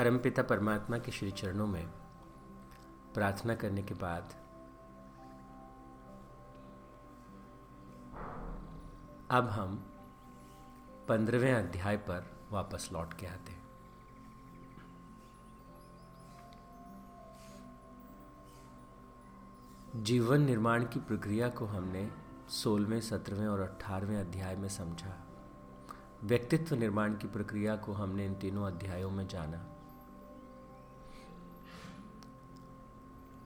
परमपिता परमात्मा के श्री चरणों में प्रार्थना करने के बाद अब हम पंद्रहवें अध्याय पर वापस लौट के आते हैं। जीवन निर्माण की प्रक्रिया को हमने सोलहवें, सत्रहवें और अट्ठारहवें अध्याय में समझा। व्यक्तित्व निर्माण की प्रक्रिया को हमने इन तीनों अध्यायों में जाना।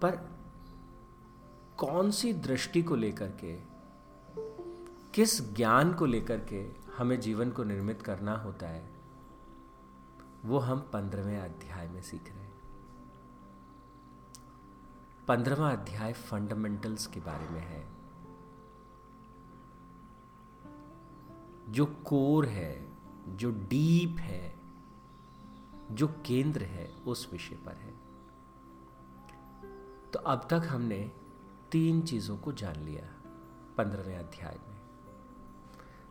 पर कौन सी दृष्टि को लेकर के, किस ज्ञान को लेकर के हमें जीवन को निर्मित करना होता है, वो हम पंद्रहवें अध्याय में सीख रहे हैं। पंद्रहवा अध्याय फंडामेंटल्स के बारे में है। जो कोर है, जो डीप है, जो केंद्र है, उस विषय पर है। तो अब तक हमने तीन चीज़ों को जान लिया पंद्रहवें अध्याय में।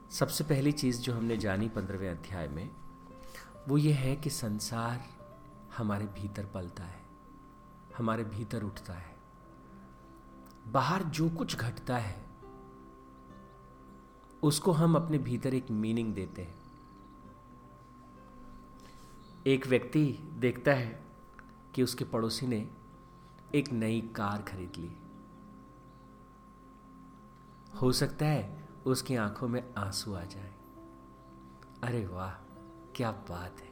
सबसे पहली चीज़ जो हमने जानी पंद्रहवें अध्याय में, वो ये है कि संसार हमारे भीतर पलता है, हमारे भीतर उठता है। बाहर जो कुछ घटता है, उसको हम अपने भीतर एक मीनिंग देते हैं। एक व्यक्ति देखता है कि उसके पड़ोसी ने एक नई कार खरीद ली। हो सकता है उसकी आँखों में आँसू आ जाए। अरे वाह, क्या बात है।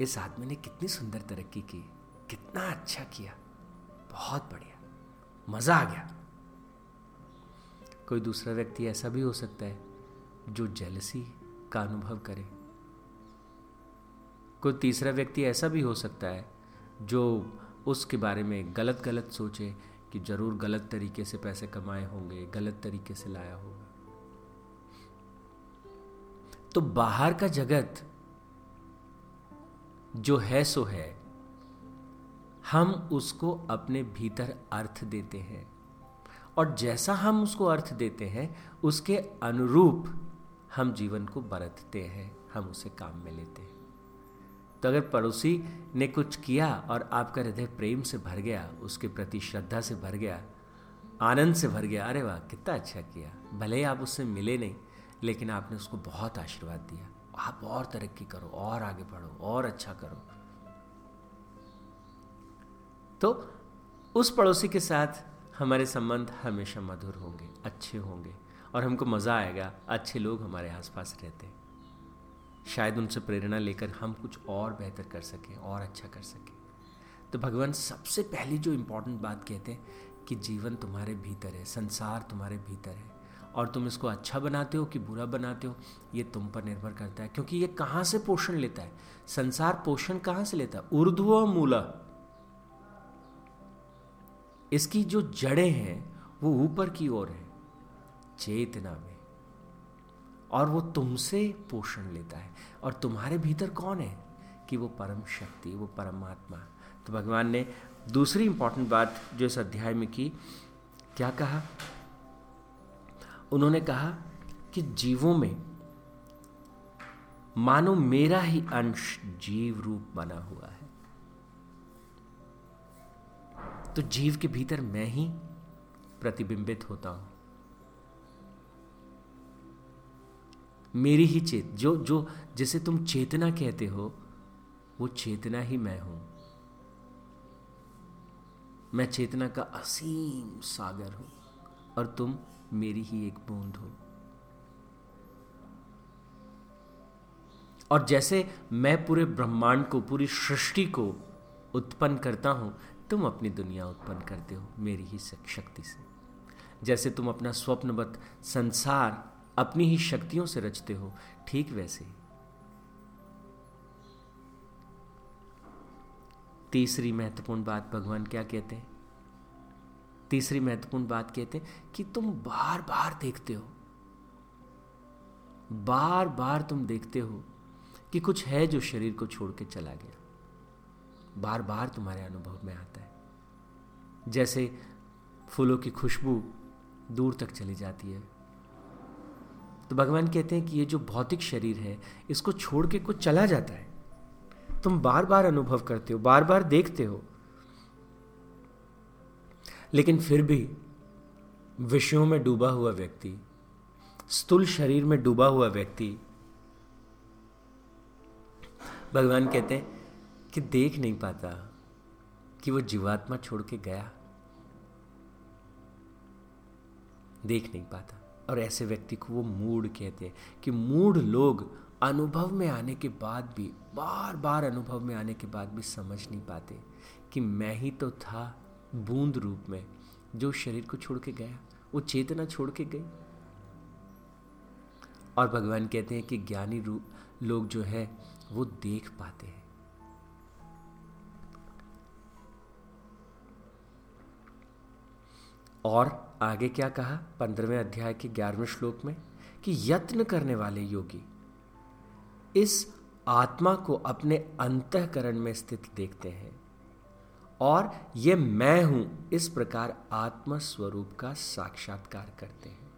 इस आदमी ने कितनी सुंदर तरक्की की, कितना अच्छा किया। बहुत बढ़िया, मज़ा आ गया। कोई दूसरा व्यक्ति ऐसा भी हो सकता है जो जेलसी का अनुभव करे। कोई तीसरा व्यक्ति ऐसा भी हो सकता है जो उसके बारे में गलत गलत सोचे कि ज़रूर गलत तरीके से पैसे कमाए होंगे, गलत तरीके से लाया होगा। तो बाहर का जगत जो है सो है। हम उसको अपने भीतर अर्थ देते हैं। और जैसा हम उसको अर्थ देते हैं, उसके अनुरूप हम जीवन को बरतते हैं, हम उसे काम में लेते हैं। तो अगर पड़ोसी ने कुछ किया और आपका हृदय प्रेम से भर गया, उसके प्रति श्रद्धा से भर गया, आनंद से भर गया, अरे वाह, कितना अच्छा किया। भले ही आप उससे मिले नहीं, लेकिन आपने उसको बहुत आशीर्वाद दिया। आप और तरक्की करो, और आगे बढ़ो, और अच्छा करो। तो उस पड़ोसी के साथ हमारे संबंध हमेशा मधुर होंगे, अच्छे होंगे, और हमको मज़ा आएगा, अच्छे लोग हमारे आसपास रहते हैं। शायद उनसे प्रेरणा लेकर हम कुछ और बेहतर कर सकें, और अच्छा कर सकें। तो भगवान, सबसे पहली जो इम्पोर्टेंट बात कहते हैं कि जीवन तुम्हारे भीतर है, संसार तुम्हारे भीतर है। और तुम इसको अच्छा बनाते हो कि बुरा बनाते हो, ये तुम पर निर्भर करता है। क्योंकि ये कहाँ से पोषण लेता है? संसार पोषण कहाँ से लेता है? ऊर्ध्व मूला। इसकी जो जड़ें हैं, वो ऊपर की ओर है। चेतना में। और वो तुमसे पोषण लेता है। और तुम्हारे भीतर कौन है? कि वो परम शक्ति, वो परमात्मा। तो भगवान ने दूसरी इंपॉर्टेंट बात जो इस अध्याय में की, क्या कहा? उन्होंने कहा कि जीवों में मानो मेरा ही अंश जीव रूप बना हुआ है। तो जीव के भीतर मैं ही प्रतिबिंबित होता हूँ। मेरी ही चेत, जो जो, जिसे तुम चेतना कहते हो, वो चेतना ही मैं हूँ। मैं चेतना का असीम सागर हूँ, और तुम मेरी ही एक बूंद हो। और जैसे मैं पूरे ब्रह्मांड को, पूरी सृष्टि को उत्पन्न करता हूँ, तुम अपनी दुनिया उत्पन्न करते हो, मेरी ही शक्ति से। जैसे तुम अपना स्वप्नवत संसार अपनी ही शक्तियों से रचते हो, ठीक वैसे तीसरी महत्वपूर्ण बात भगवान क्या कहते हैं? तीसरी महत्वपूर्ण बात कहते हैं कि तुम बार बार देखते हो। बार बार तुम देखते हो कि कुछ है जो शरीर को छोड़ के चला गया। बार बार तुम्हारे अनुभव में आता है। जैसे फूलों की खुशबू दूर तक चली जाती है। तो भगवान कहते हैं कि ये जो भौतिक शरीर है, इसको छोड़ के कुछ चला जाता है। तुम बार बार अनुभव करते हो बार बार देखते हो। लेकिन फिर भी विषयों में डूबा हुआ व्यक्ति, स्थूल शरीर में डूबा हुआ व्यक्ति, भगवान कहते हैं कि देख नहीं पाता कि वो जीवात्मा छोड़ के गया। देख नहीं पाता। और ऐसे व्यक्ति को वो मूड कहते हैं कि मूड लोग अनुभव में आने के बाद भी बार बार अनुभव में आने के बाद भी समझ नहीं पाते कि मैं ही तो था बूंद रूप में जो शरीर को छोड़ के गया, वो चेतना छोड़ के गई। और भगवान कहते हैं कि ज्ञानी रूप लोग जो है, वो देख पाते हैं। और आगे क्या कहा पंद्रहवें अध्याय के ग्यारहवें श्लोक में? कि यत्न करने वाले योगी, इस आत्मा को अपने अंतकरण में स्थित देखते हैं और ये मैं हूँ, इस प्रकार आत्म स्वरूप का साक्षात्कार करते हैं।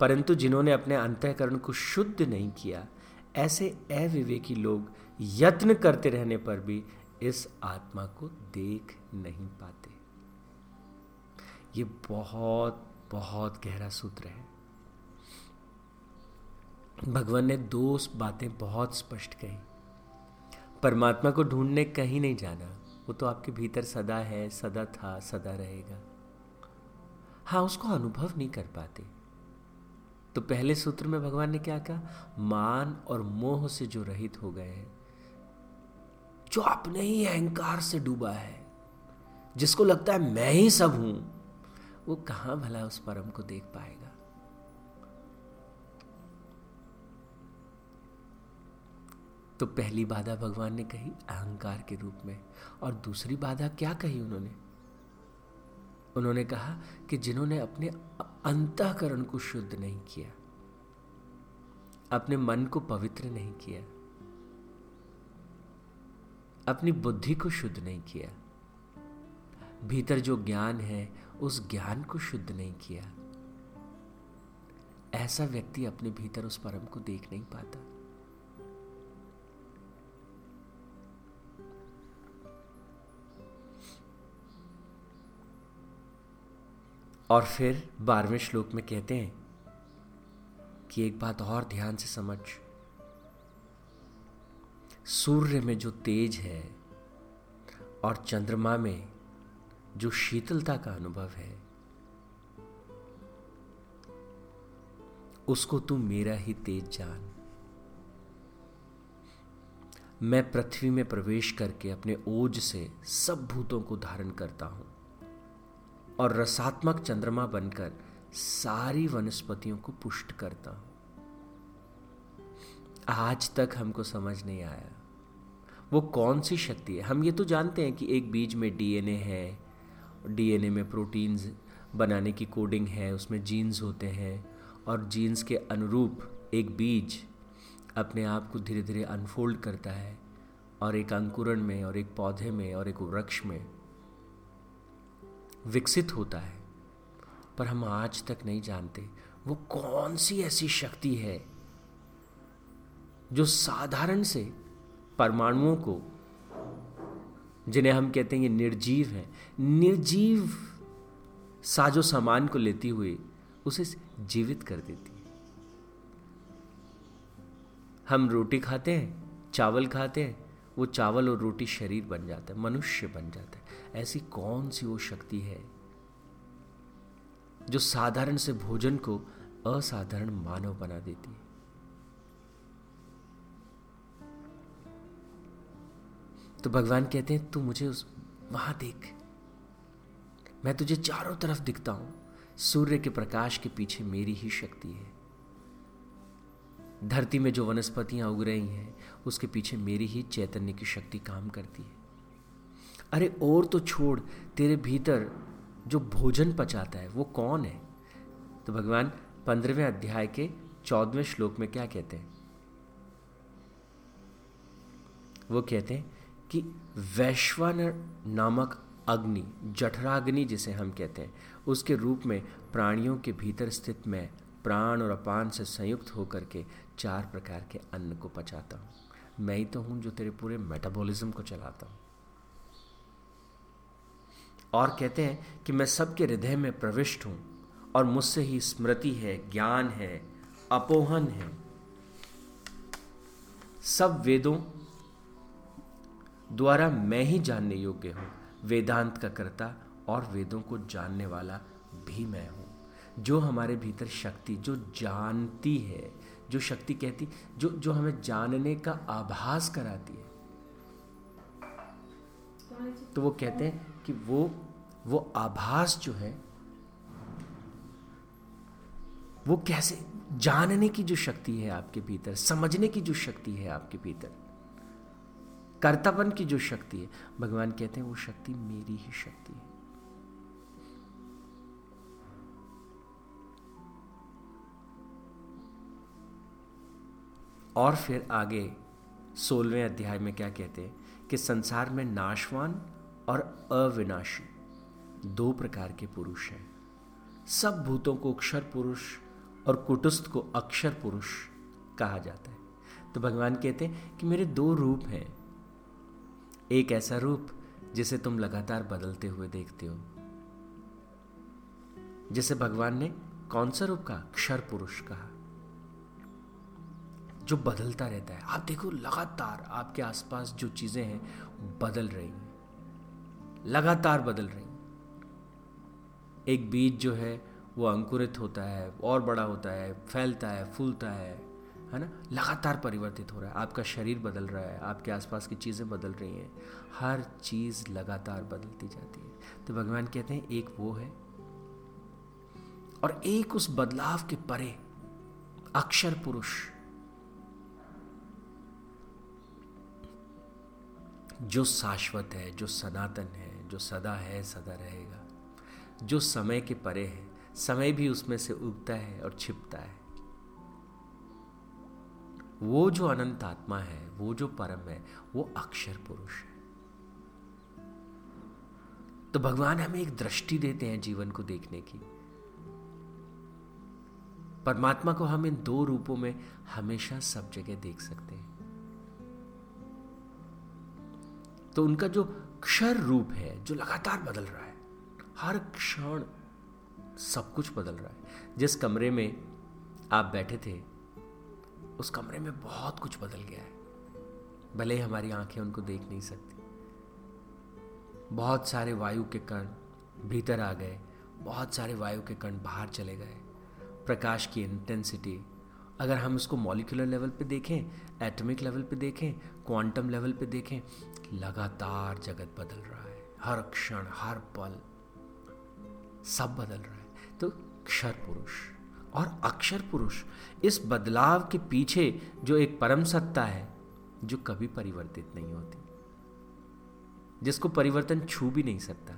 परंतु जिन्होंने अपने अंतकरण को शुद्ध नहीं किया, ऐसे अविवेकी लोग यत्न करते रहने पर भी इस आत्मा को देख नहीं पाते। ये बहुत बहुत गहरा सूत्र है। भगवान ने दो बातें बहुत स्पष्ट कही। परमात्मा को ढूँढने कहीं नहीं जाना, वो तो आपके भीतर सदा है, सदा था, सदा रहेगा। हाँ उसको अनुभव नहीं कर पाते। तो पहले सूत्र में भगवान ने क्या कहा? मान और मोह से जो रहित हो गए हैं, जो अपने ही अहंकार से डूबा है, जिसको लगता है मैं ही सब हूँ वो कहाँ भला उस परम को देख पाएगा? तो पहली बाधा भगवान ने कही अहंकार के रूप में, और दूसरी बाधा क्या कही उन्होंने? उन्होंने कहा कि जिन्होंने अपने अंतकरण को शुद्ध नहीं किया, अपने मन को पवित्र नहीं किया, अपनी बुद्धि को शुद्ध नहीं किया भीतर जो ज्ञान है, उस ज्ञान को शुद्ध नहीं किया। ऐसा व्यक्ति अपने भीतर उस परम को देख नहीं पाता। और फिर बारहवें श्लोक में कहते हैं कि एक बात और ध्यान से समझ। सूर्य में जो तेज है और चंद्रमा में जो शीतलता का अनुभव है, उसको तू मेरा ही तेज जान। मैं पृथ्वी में प्रवेश करके अपने ओज से सब भूतों को धारण करता हूँ और रसात्मक चंद्रमा बनकर सारी वनस्पतियों को पुष्ट करता हूँ। आज तक हमको समझ नहीं आया। वो कौन सी शक्ति है? हम ये तो जानते हैं कि एक बीज में डीएनए है डीएनए में प्रोटीन्स बनाने की कोडिंग है, उसमें जीन्स होते हैं और जीन्स के अनुरूप एक बीज अपने आप को धीरे धीरे अनफोल्ड करता है और एक अंकुरण में और एक पौधे में और एक वृक्ष में विकसित होता है। पर हम आज तक नहीं जानते वो कौन सी ऐसी शक्ति है जो साधारण से परमाणुओं को जिन्हें हम कहते हैं ये निर्जीव है। निर्जीव साजो सामान को लेती हुई उसे जीवित कर देती है। हम रोटी खाते हैं, चावल खाते हैं, वो चावल और रोटी शरीर बन जाता है, मनुष्य बन जाता है। ऐसी कौन सी वो शक्ति है जो साधारण से भोजन को असाधारण मानव बना देती है? तो भगवान कहते हैं, तू मुझे उस, वहाँ देख। मैं तुझे चारों तरफ़ दिखता हूँ। सूर्य के प्रकाश के पीछे मेरी ही शक्ति है। धरती में जो वनस्पतियाँ उग रही हैं, उसके पीछे मेरी ही चैतन्य की शक्ति काम करती है। अरे, और तो छोड़, तेरे भीतर जो भोजन पचाता है, वो कौन है? तो भगवान पंद्रहवें अध्याय के चौदहवें श्लोक में क्या कहते हैं? वो कहते हैं कि वैश्वानर नामक अग्नि, जठराग्नि जिसे हम कहते हैं, उसके रूप में प्राणियों के भीतर स्थित मैं प्राण और अपान से संयुक्त होकर के चार प्रकार के अन्न को पचाता हूँ। मैं ही तो हूँ जो तेरे पूरे मेटाबॉलिज्म को चलाता हूँ। और कहते हैं कि मैं सबके हृदय में प्रविष्ट हूँ और मुझसे ही स्मृति है, ज्ञान है, अपोहन है। सब वेदों द्वारा मैं ही जानने योग्य हूँ। वेदांत का कर्ता और वेदों को जानने वाला भी मैं हूँ। जो हमारे भीतर शक्ति, जो जानती है, जो शक्ति कहती, जो जो हमें जानने का आभास कराती है। तो वो कहते हैं कि वो वो आभास जो है, वो कैसे, जानने की जो शक्ति है आपके भीतर, समझने की जो शक्ति है आपके भीतर कर्तापन की जो शक्ति है, भगवान कहते हैं वो शक्ति मेरी ही शक्ति है। और फिर आगे सोलवें अध्याय में क्या कहते हैं कि संसार में नाशवान और अविनाशी दो प्रकार के पुरुष हैं। सब भूतों को अक्षर पुरुष और कुटुस्थ को अक्षर पुरुष कहा जाता है। तो भगवान कहते हैं कि मेरे दो रूप हैं एक ऐसा रूप जिसे तुम लगातार बदलते हुए देखते हो। जिसे भगवान ने कौन सा रूप कहा? क्षर पुरुष कहा। जो बदलता रहता है। आप देखो, लगातार आपके आसपास जो चीज़ें हैं बदल रही हैं। लगातार बदल रही एक बीज जो है, वो अंकुरित होता है, और बड़ा होता है, फैलता है, फूलता है। है ना? लगातार परिवर्तित हो रहा है। आपका शरीर बदल रहा है। आपके आसपास की चीज़ें बदल रही हैं। हर चीज़ लगातार बदलती जाती है। तो भगवान कहते हैं, एक वो है और एक उस बदलाव के परे अक्षर पुरुष। जो शाश्वत है, जो सनातन है, जो सदा है, सदा रहेगा। जो समय के परे है, समय भी उसमें से उगता है और छिपता है। वो जो अनंत आत्मा है, वो जो परम है, वो अक्षर पुरुष है। तो भगवान हमें एक दृष्टि देते हैं जीवन को देखने की। परमात्मा को हम इन दो रूपों में हमेशा सब जगह देख सकते हैं। तो उनका जो क्षर रूप है, जो लगातार बदल रहा है, हर क्षण सब कुछ बदल रहा है। जिस कमरे में आप बैठे थे उस कमरे में बहुत कुछ बदल गया है। भले हमारी आँखें उनको देख नहीं सकती। बहुत सारे वायु के कण भीतर आ गए, बहुत सारे वायु के कण बाहर चले गए। प्रकाश की इंटेंसिटी अगर हम इसको मॉलिकुलर लेवल पे देखें एटमिक लेवल पे देखें क्वांटम लेवल पे देखें, लगातार जगत बदल रहा है। हर क्षण, हर पल सब बदल रहा है। तो क्षर पुरुष और अक्षर पुरुष इस बदलाव के पीछे जो एक परम सत्ता है, जो कभी परिवर्तित नहीं होती। जिसको परिवर्तन छू भी नहीं सकता।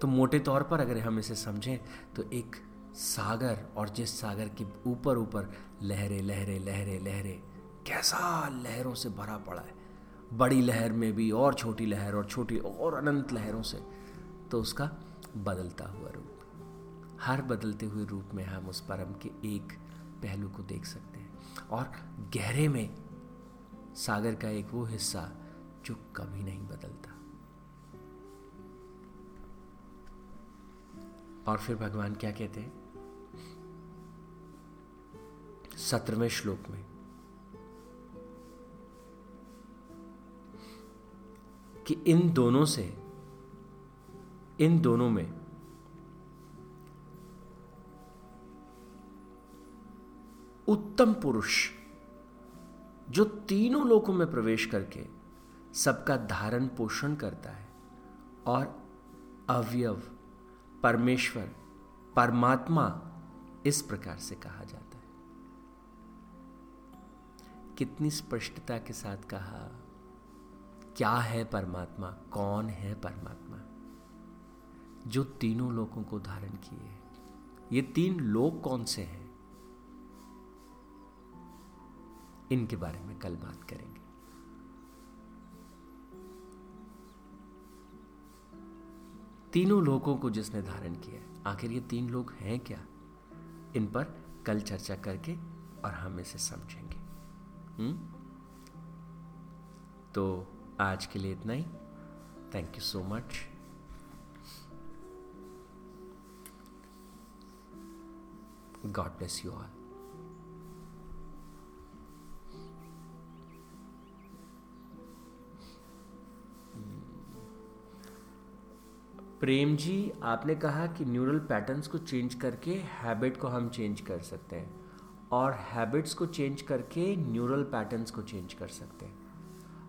तो मोटे तौर पर अगर हम इसे समझें तो एक सागर और जिस सागर के ऊपर ऊपर लहरे लहरे लहरे लहरे, कैसा लहरों से भरा पड़ा है। बड़ी लहर में भी और छोटी लहर और छोटी और अनंत लहरों से। तो उसका बदलता हुआ रूप। हर बदलते हुए रूप में हम उस परम के एक पहलू को देख सकते हैं। और गहरे में सागर का एक वो हिस्सा जो कभी नहीं बदलता। और फिर भगवान क्या कहते हैं? सत्रहवें श्लोक में, कि इन दोनों से इन दोनों में उत्तम पुरुष जो तीनों लोकों में प्रवेश करके सबका धारण पोषण करता है और अवयव, परमेश्वर, परमात्मा इस प्रकार से कहा जाता है। कितनी स्पष्टता के साथ कहा, क्या है परमात्मा? कौन है परमात्मा? जो तीनों लोगों को धारण किए ये तीन लोग कौन से हैं? इनके बारे में कल बात करेंगे। तीनों लोगों को जिसने धारण किया है। आखिर ये तीन लोग हैं क्या? इन पर कल चर्चा करके और हम इसे समझेंगे। हुँ? हम्म? तो आज के लिए इतना ही। Thank you so much God bless you all Prem ji, आपने कहा कि न्यूरल पैटर्न्स को चेंज करके हैबिट को हम चेंज कर सकते हैं और हैबिट्स को चेंज करके न्यूरल पैटर्न्स को चेंज कर सकते हैं।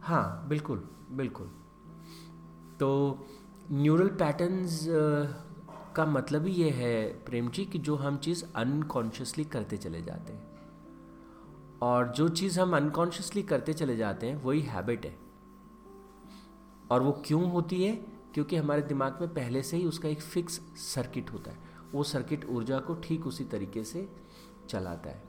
हाँ बिल्कुल बिल्कुल। तो न्यूरल पैटर्न्स का मतलब ही ये है, प्रेम जी, कि जो हम चीज़ अनकॉन्शियसली करते चले जाते हैं। और जो चीज़ हम अनकॉन्शियसली करते चले जाते हैं, वही हैबिट है। और वो क्यों होती है? क्योंकि हमारे दिमाग में पहले से ही उसका एक फिक्स सर्किट होता है। वो सर्किट ऊर्जा को ठीक उसी तरीके से चलाता है।